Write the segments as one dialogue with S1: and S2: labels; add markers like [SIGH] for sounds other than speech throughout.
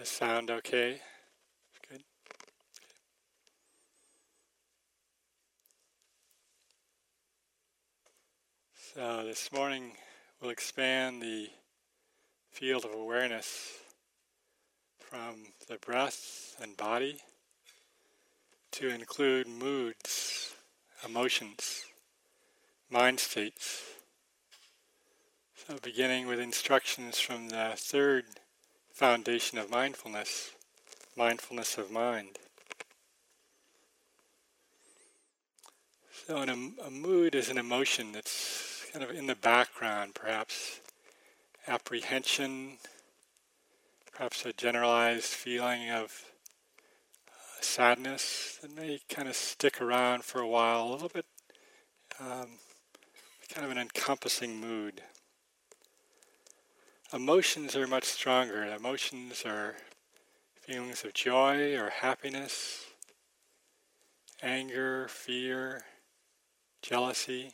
S1: the sound okay? Good. So this morning we'll expand the field of awareness from the breath and body to include moods, emotions, mind states. So beginning with instructions from the third foundation of mindfulness, mindfulness of mind. So an, a mood is an emotion that's kind of in the background, perhaps apprehension, perhaps a generalized feeling of uh, sadness that may kind of stick around for a while, a little bit um, kind of an encompassing mood. Emotions are much stronger. Emotions are feelings of joy or happiness, anger, fear, jealousy,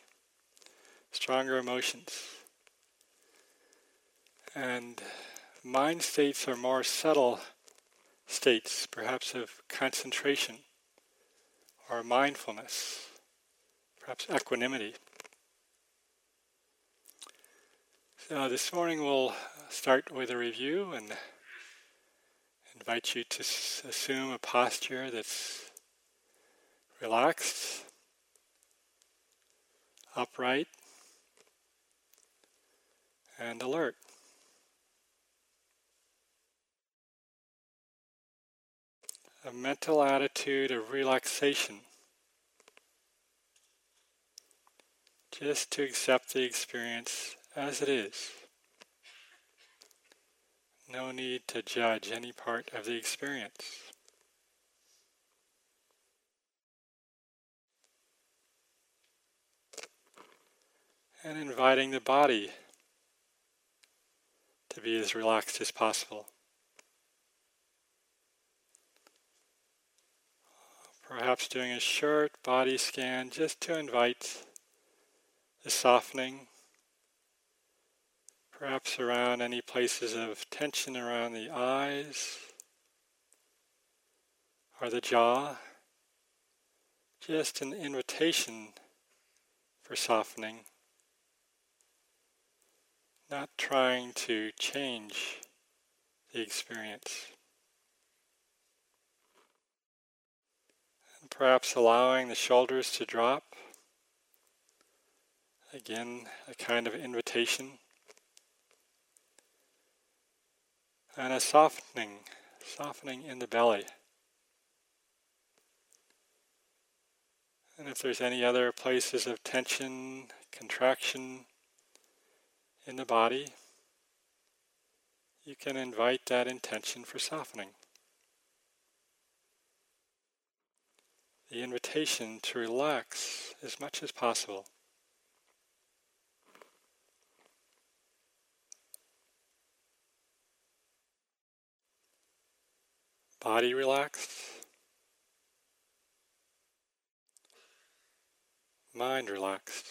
S1: stronger emotions. And mind states are more subtle states, perhaps of concentration or mindfulness, perhaps equanimity. So this morning we'll start with a review and invite you to assume a posture that's relaxed, upright, and alert. A mental attitude of relaxation. Just to accept the experience as it is. No need to judge any part of the experience. And inviting the body to be as relaxed as possible. Perhaps doing a short body scan just to invite the softening perhaps around any places of tension around the eyes or the jaw. Just an invitation for softening, not trying to change the experience. And perhaps allowing the shoulders to drop. Again, a kind of invitation. And a softening, softening in the belly. And if there's any other places of tension, contraction in the body, you can invite that intention for softening. The invitation to relax as much as possible. Body relaxed. Mind relaxed.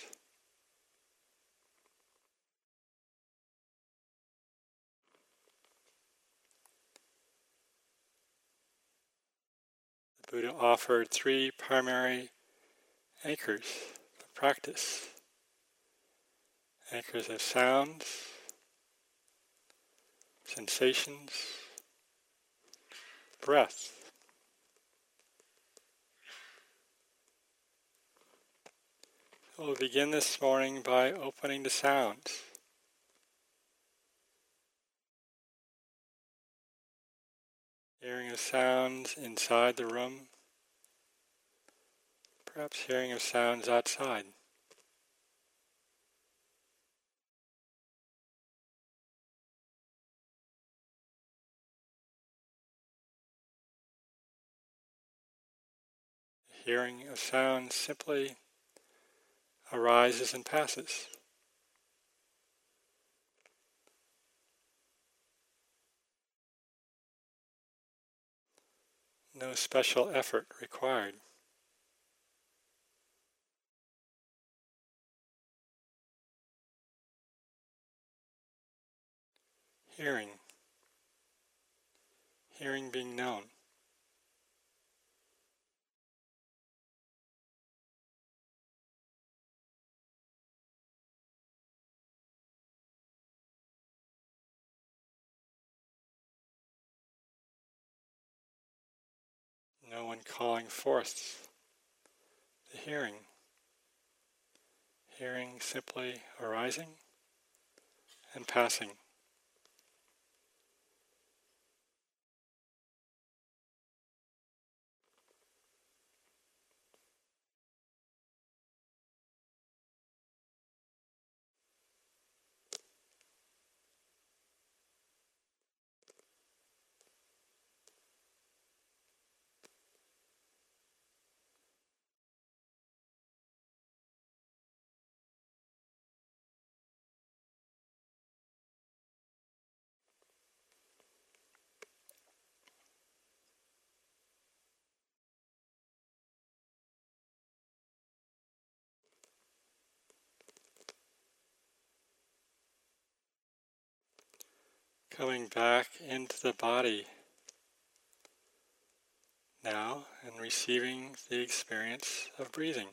S1: The Buddha offered three primary anchors of practice anchors of sounds, sensations, breath. We'll begin this morning by opening the sounds. Hearing of sounds inside the room, perhaps hearing of sounds outside. Hearing a sound simply arises and passes. No special effort required. Hearing. hearing being known. No one calling forth the hearing. Hearing simply arising and passing. Coming back into the body now and receiving the experience of breathing.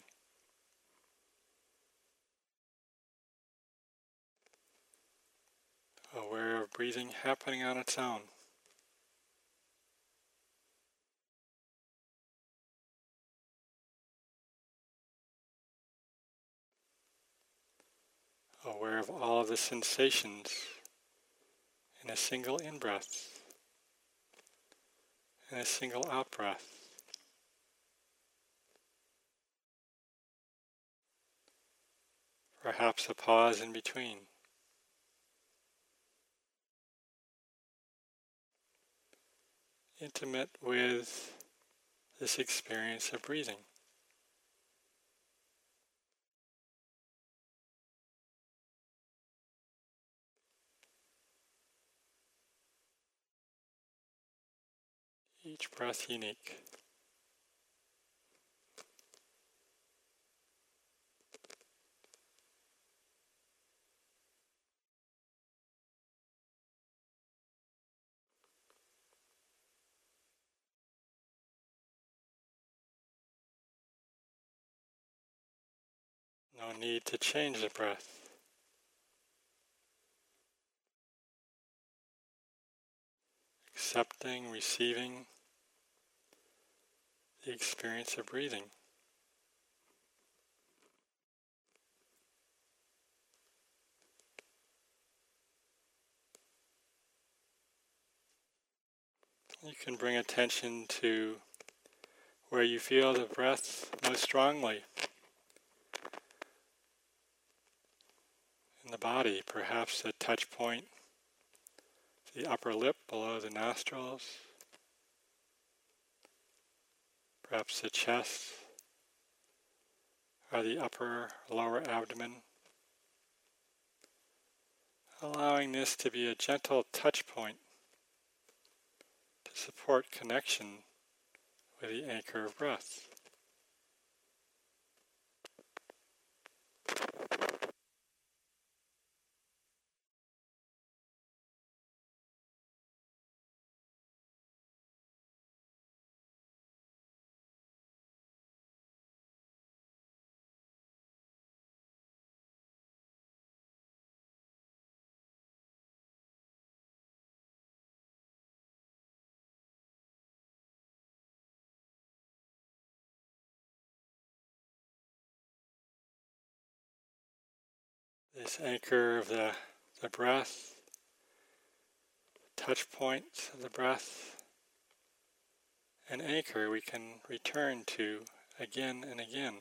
S1: Aware of breathing happening on its own. Aware of all of the sensations in a single in breath and a single out breath. Perhaps a pause in between. Intimate with this experience of breathing. Each breath unique. No need to change the breath. Accepting, receiving the experience of breathing. You can bring attention to where you feel the breath most strongly in the body, perhaps a touch point, the upper lip below the nostrils perhaps the chest or the upper lower abdomen. Allowing this to be a gentle touch point to support connection with the anchor of breath. This anchor of the, the breath, touch points of the breath, an anchor we can return to again and again.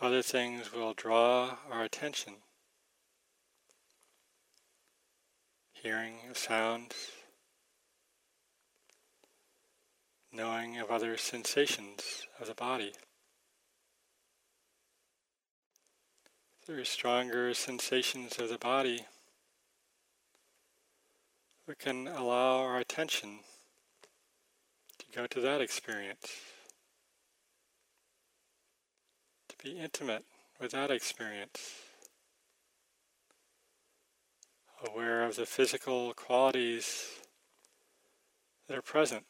S1: Other things will draw our attention. Hearing of sounds, knowing of other sensations of the body. Through stronger sensations of the body, we can allow our attention to go to that experience, to be intimate with that experience, aware of the physical qualities that are present.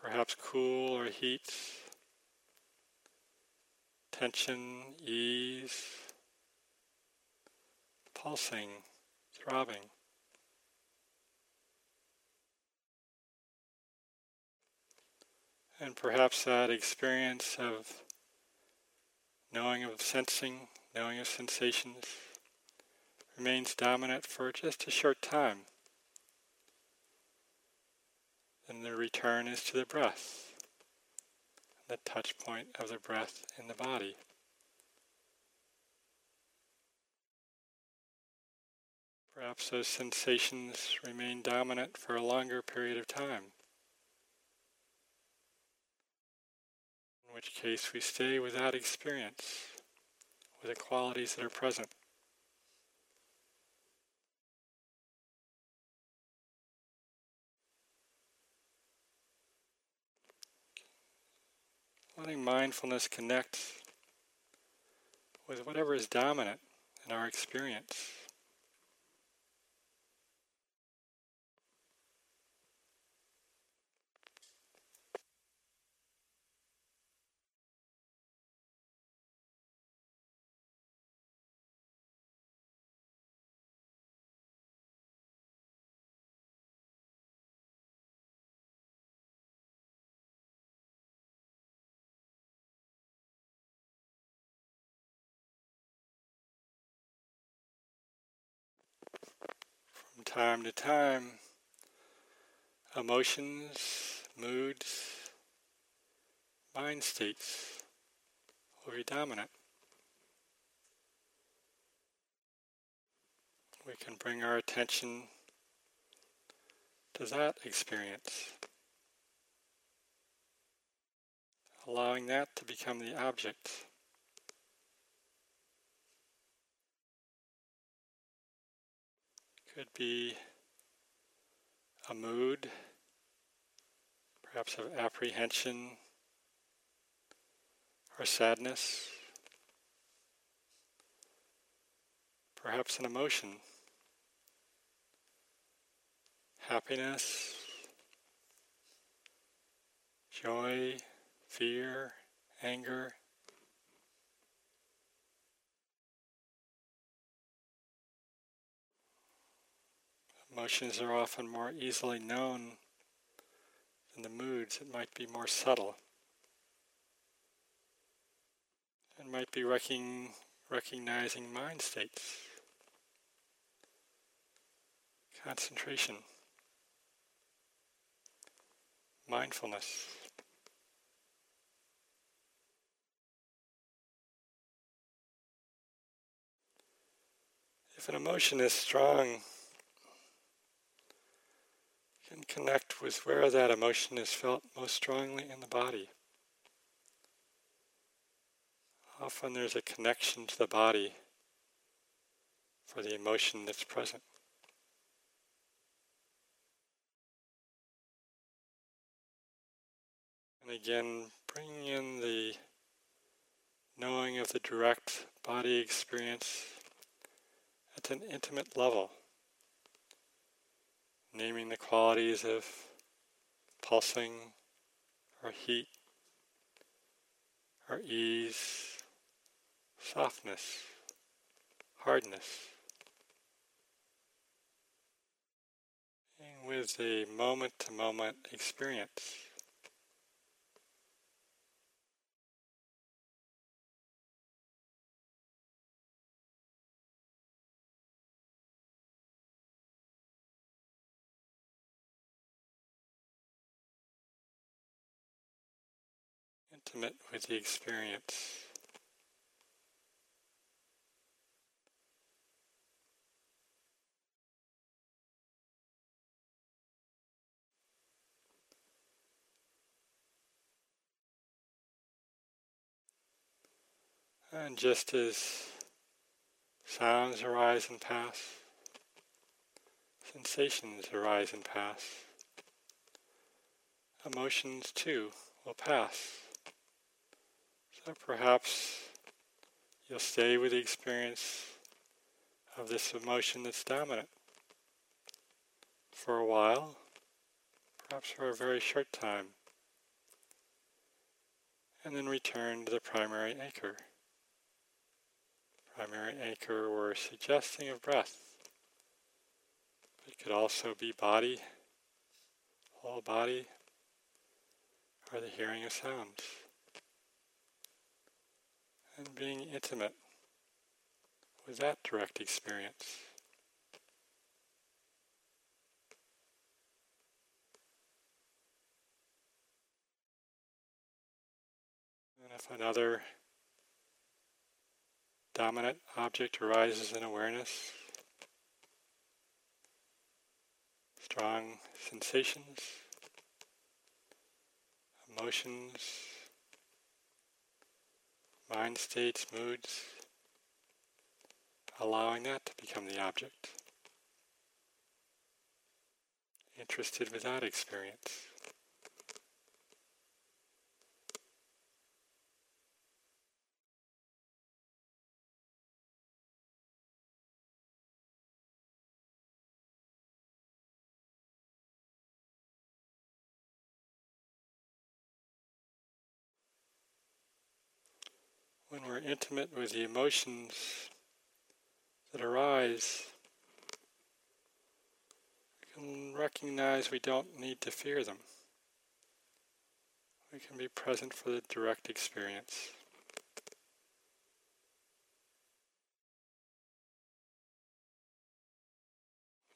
S1: Perhaps cool or heat, tension, ease, pulsing, throbbing. And perhaps that experience of knowing of sensing, knowing of sensations remains dominant for just a short time. And the return is to the breath, the touch point of the breath in the body. Perhaps those sensations remain dominant for a longer period of time. In which case we stay without experience with the qualities that are present. Letting mindfulness connect with whatever is dominant in our experience. Time to time, emotions, moods, mind states will be dominant. We can bring our attention to that experience, allowing that to become the object. Could be a mood, perhaps of apprehension or sadness, perhaps an emotion, happiness, joy, fear, anger. Emotions are often more easily known than the moods. It might be more subtle. It might be recognizing mind states. Concentration. Mindfulness. If an emotion is strong, can connect with where that emotion is felt most strongly in the body. Often there's a connection to the body for the emotion that's present. And again, bringing in the knowing of the direct body experience at an intimate level naming the qualities of pulsing or heat or ease, softness, hardness. And with the moment to moment experience. Intimate with the experience. And just as sounds arise and pass, sensations arise and pass, emotions too will pass. Perhaps you'll stay with the experience of this emotion that's dominant for a while, perhaps for a very short time, and then return to the primary anchor. Primary anchor we're suggesting of breath. It could also be body, whole body, or the hearing of sounds. And being intimate with that direct experience. And if another dominant object arises in awareness, strong sensations, emotions, mind states, moods, allowing that to become the object. Interested with that experience. When we're intimate with the emotions that arise, we can recognize we don't need to fear them. We can be present for the direct experience.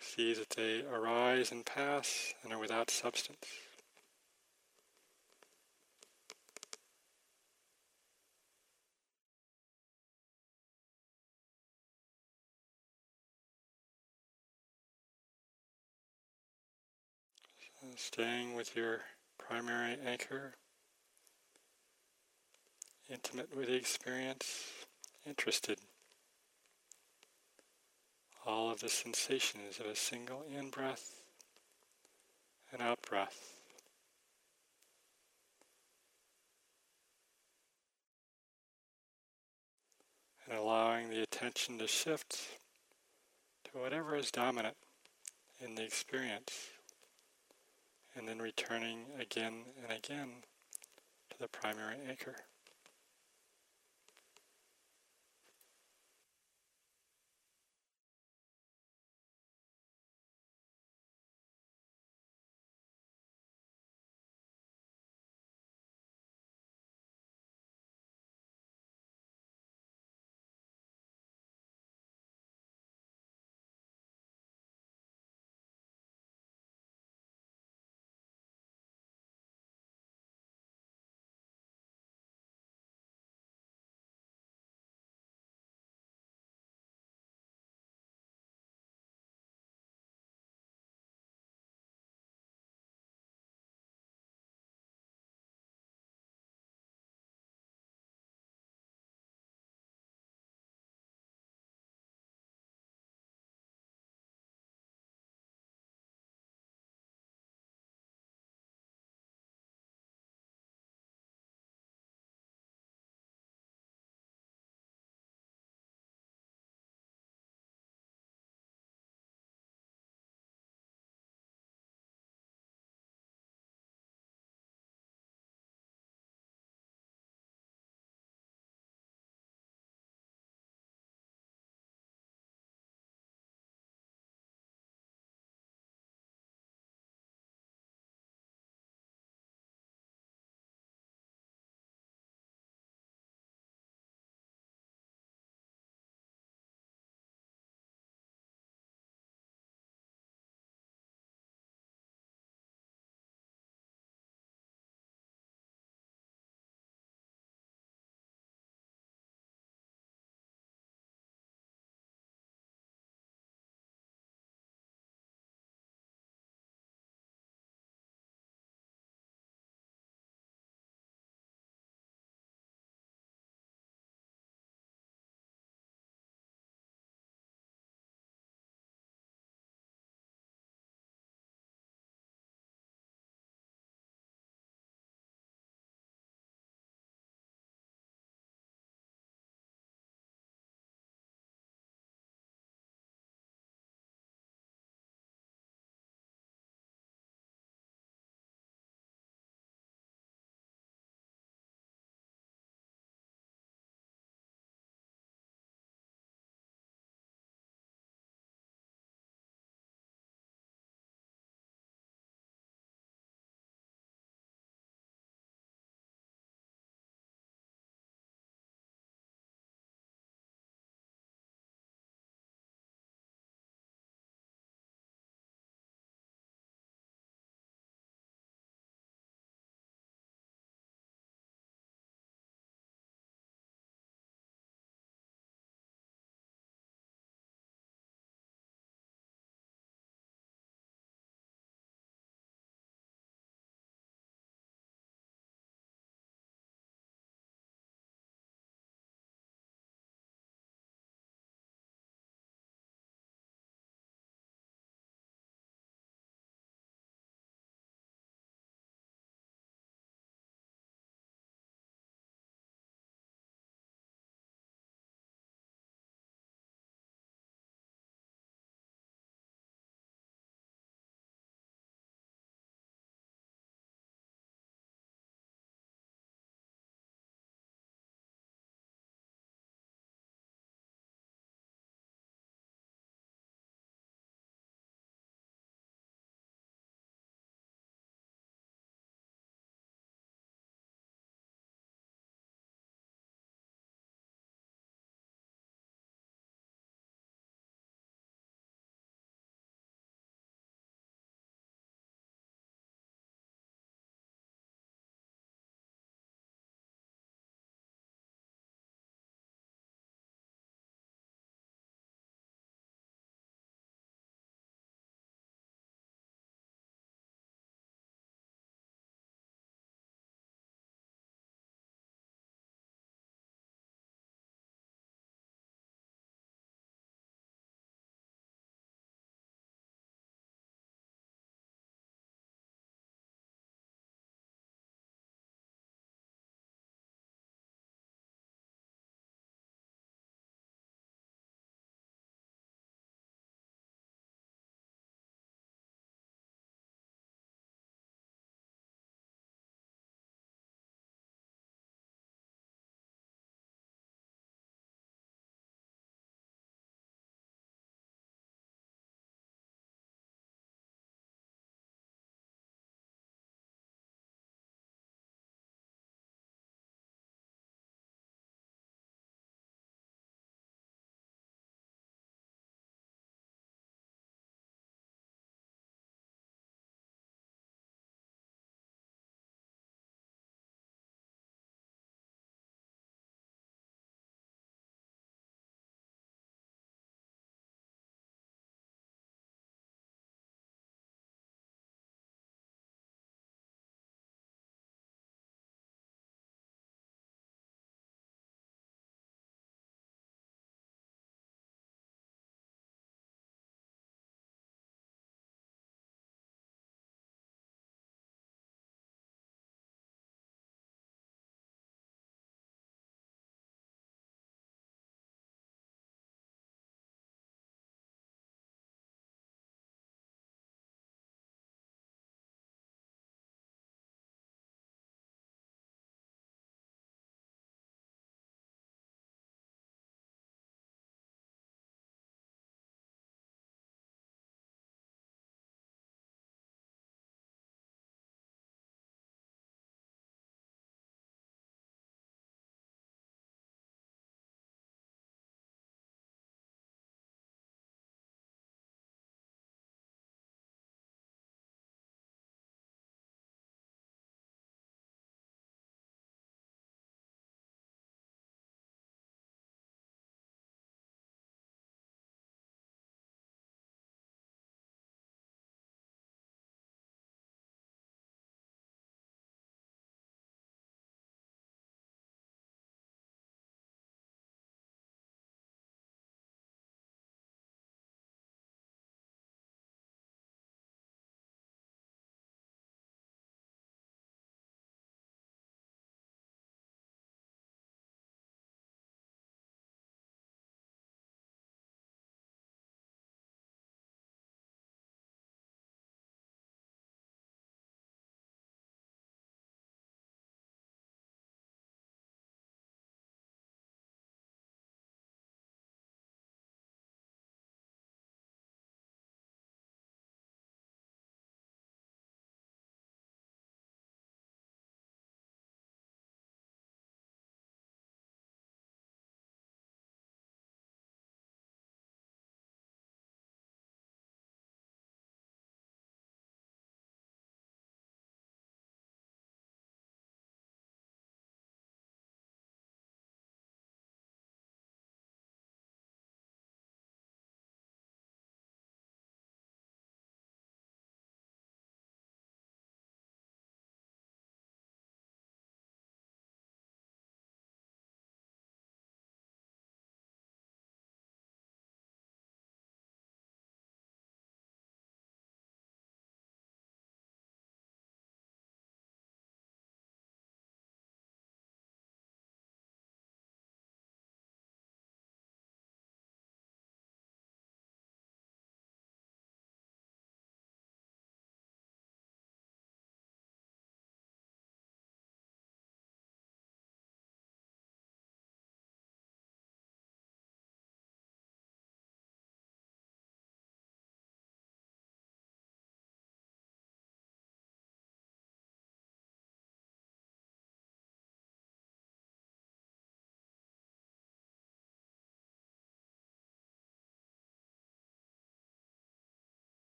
S1: See that they arise and pass and are without substance. Staying with your primary anchor, intimate with the experience, interested. All of the sensations of a single in breath and out breath. And allowing the attention to shift to whatever is dominant in the experience and then returning again and again to the primary anchor.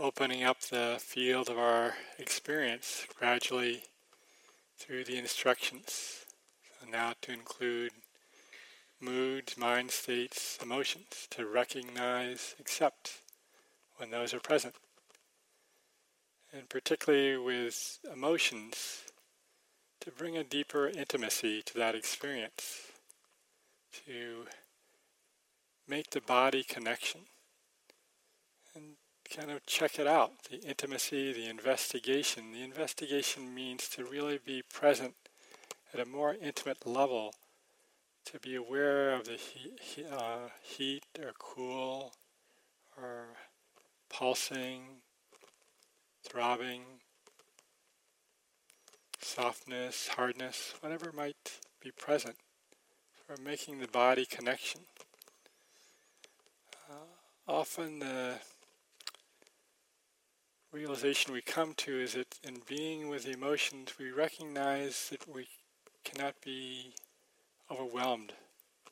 S1: Opening up the field of our experience gradually through the instructions. So now to include moods, mind states, emotions, to recognize, accept when those are present. And particularly with emotions, to bring a deeper intimacy to that experience, to make the body connection kind of check it out the intimacy, the investigation. The investigation means to really be present at a more intimate level, to be aware of the he, uh, heat or cool or pulsing, throbbing, softness, hardness, whatever might be present for making the body connection. Uh, often the realization we come to is that in being with the emotions, we recognize that we cannot be overwhelmed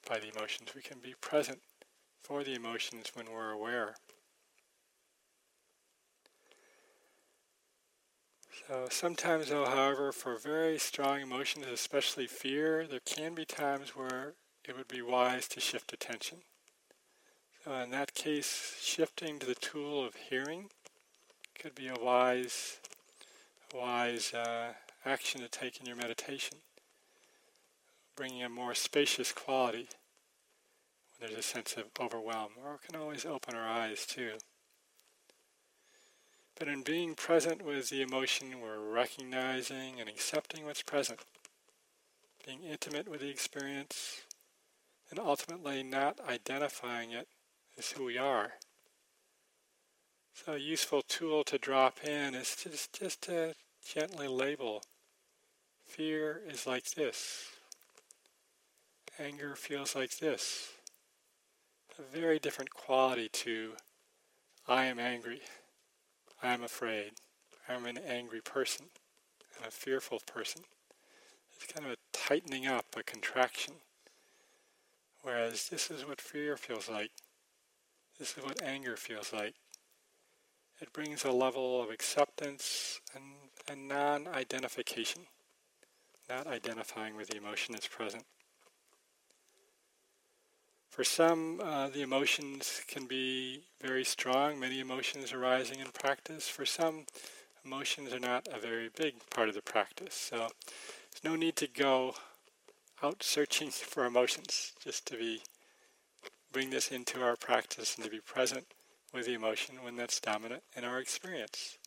S1: by the emotions. We can be present for the emotions when we're aware. So sometimes, though, however, for very strong emotions, especially fear, there can be times where it would be wise to shift attention. So in that case, shifting to the tool of hearing could be a wise, wise uh, action to take in your meditation, bringing a more spacious quality when there's a sense of overwhelm, or it can always open our eyes too. But in being present with the emotion, we're recognizing and accepting what's present, being intimate with the experience, and ultimately not identifying it as who we are. So a useful tool to drop in is just, just to gently label. Fear is like this. Anger feels like this. A very different quality to I am angry. I am afraid. I'm an angry person. I'm a fearful person. It's kind of a tightening up, a contraction. Whereas this is what fear feels like. This is what anger feels like. It brings a level of acceptance and, and non-identification, not identifying with the emotion that's present. For some, uh, the emotions can be very strong, many emotions arising in practice. For some, emotions are not a very big part of the practice. So there's no need to go out searching [LAUGHS] for emotions, just to be bring this into our practice and to be present with the emotion when that's dominant in our experience,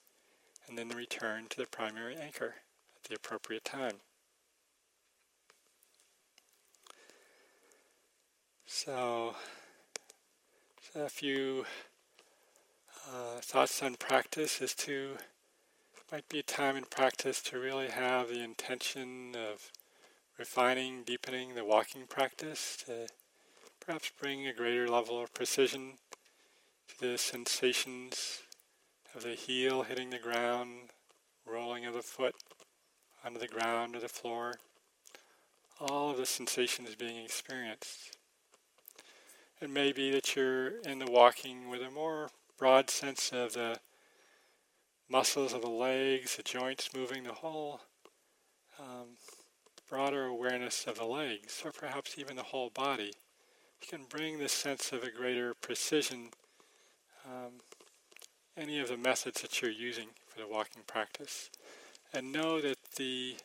S1: and then the return to the primary anchor at the appropriate time. So, a few uh, thoughts on practice is to might be a time in practice to really have the intention of refining, deepening the walking practice to perhaps bring a greater level of precision the sensations of the heel hitting the ground, rolling of the foot onto the ground or the floor, all of the sensations being experienced. It may be that you're in the walking with a more broad sense of the muscles of the legs, the joints moving, the whole um, broader awareness of the legs, or perhaps even the whole body. You can bring this sense of a greater precision um, any of the methods that you're using for the walking practice. And know that the,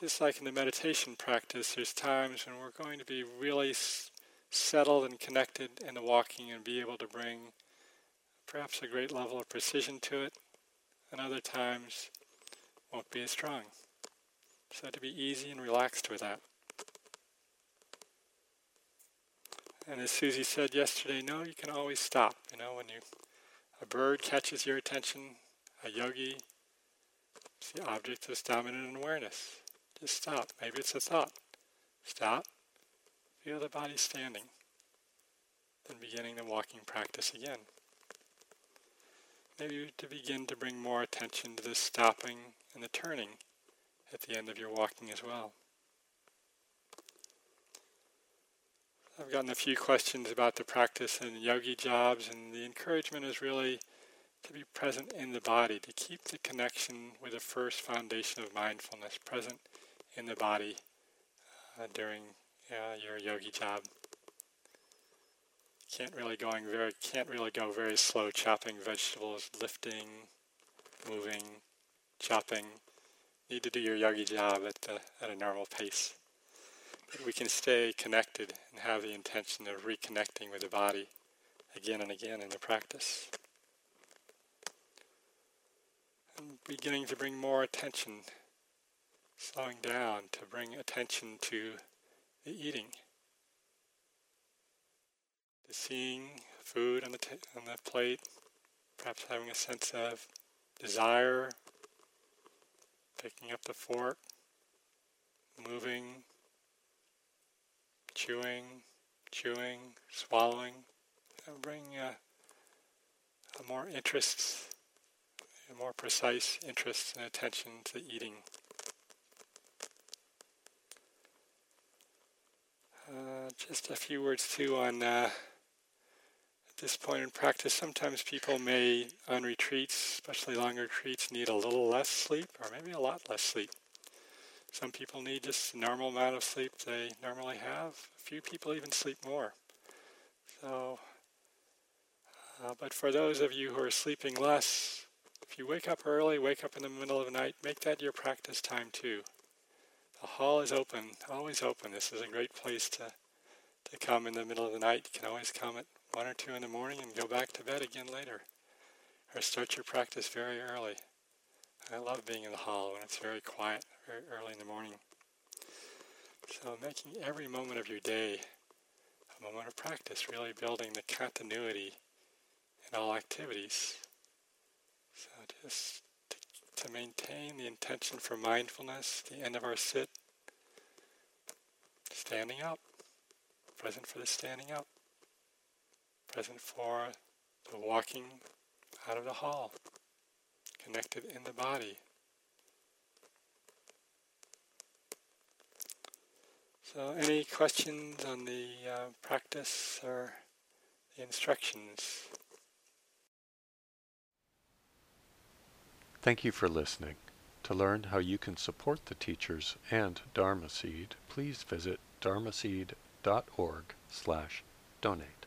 S1: just like in the meditation practice, there's times when we're going to be really s- settled and connected in the walking and be able to bring perhaps a great level of precision to it, and other times won't be as strong. So to be easy and relaxed with that. And as Susie said yesterday, no, you can always stop. You know, when you a bird catches your attention, a yogi, it's the object of dominant awareness. Just stop. Maybe it's a thought. Stop. Feel the body standing. Then beginning the walking practice again. Maybe to begin to bring more attention to the stopping and the turning at the end of your walking as well. I've gotten a few questions about the practice and yogi jobs, and the encouragement is really to be present in the body, to keep the connection with the first foundation of mindfulness present in the body uh, during uh, your yogi job. Can't really going very can't really go very slow chopping vegetables, lifting, moving, chopping. Need to do your yogi job at the, at a normal pace. But we can stay connected and have the intention of reconnecting with the body again and again in the practice. And beginning to bring more attention, slowing down to bring attention to the eating, the seeing food on the, t- on the plate, perhaps having a sense of desire, picking up the fork, moving, chewing, chewing, swallowing, and bring a more interest, a more precise interest and attention to eating. Uh, just a few words too on uh, at this point in practice. Sometimes people may, on retreats, especially longer retreats, need a little less sleep or maybe a lot less sleep. Some people need just the normal amount of sleep they normally have. A few people even sleep more. So, uh, but for those of you who are sleeping less, if you wake up early, wake up in the middle of the night, make that your practice time too. The hall is open, always open. This is a great place to, to come in the middle of the night. You can always come at 1 or 2 in the morning and go back to bed again later. Or start your practice very early. I love being in the hall when it's very quiet, very early in the morning. So making every moment of your day a moment of practice, really building the continuity in all activities. So just to maintain the intention for mindfulness, the end of our sit, standing up, present for the standing up, present for the walking out of the hall, connected in the body. So any questions on the uh, practice or the instructions?
S2: Thank you for listening. To learn how you can support the teachers and Dharma Seed, please visit dharmaseed.org slash donate.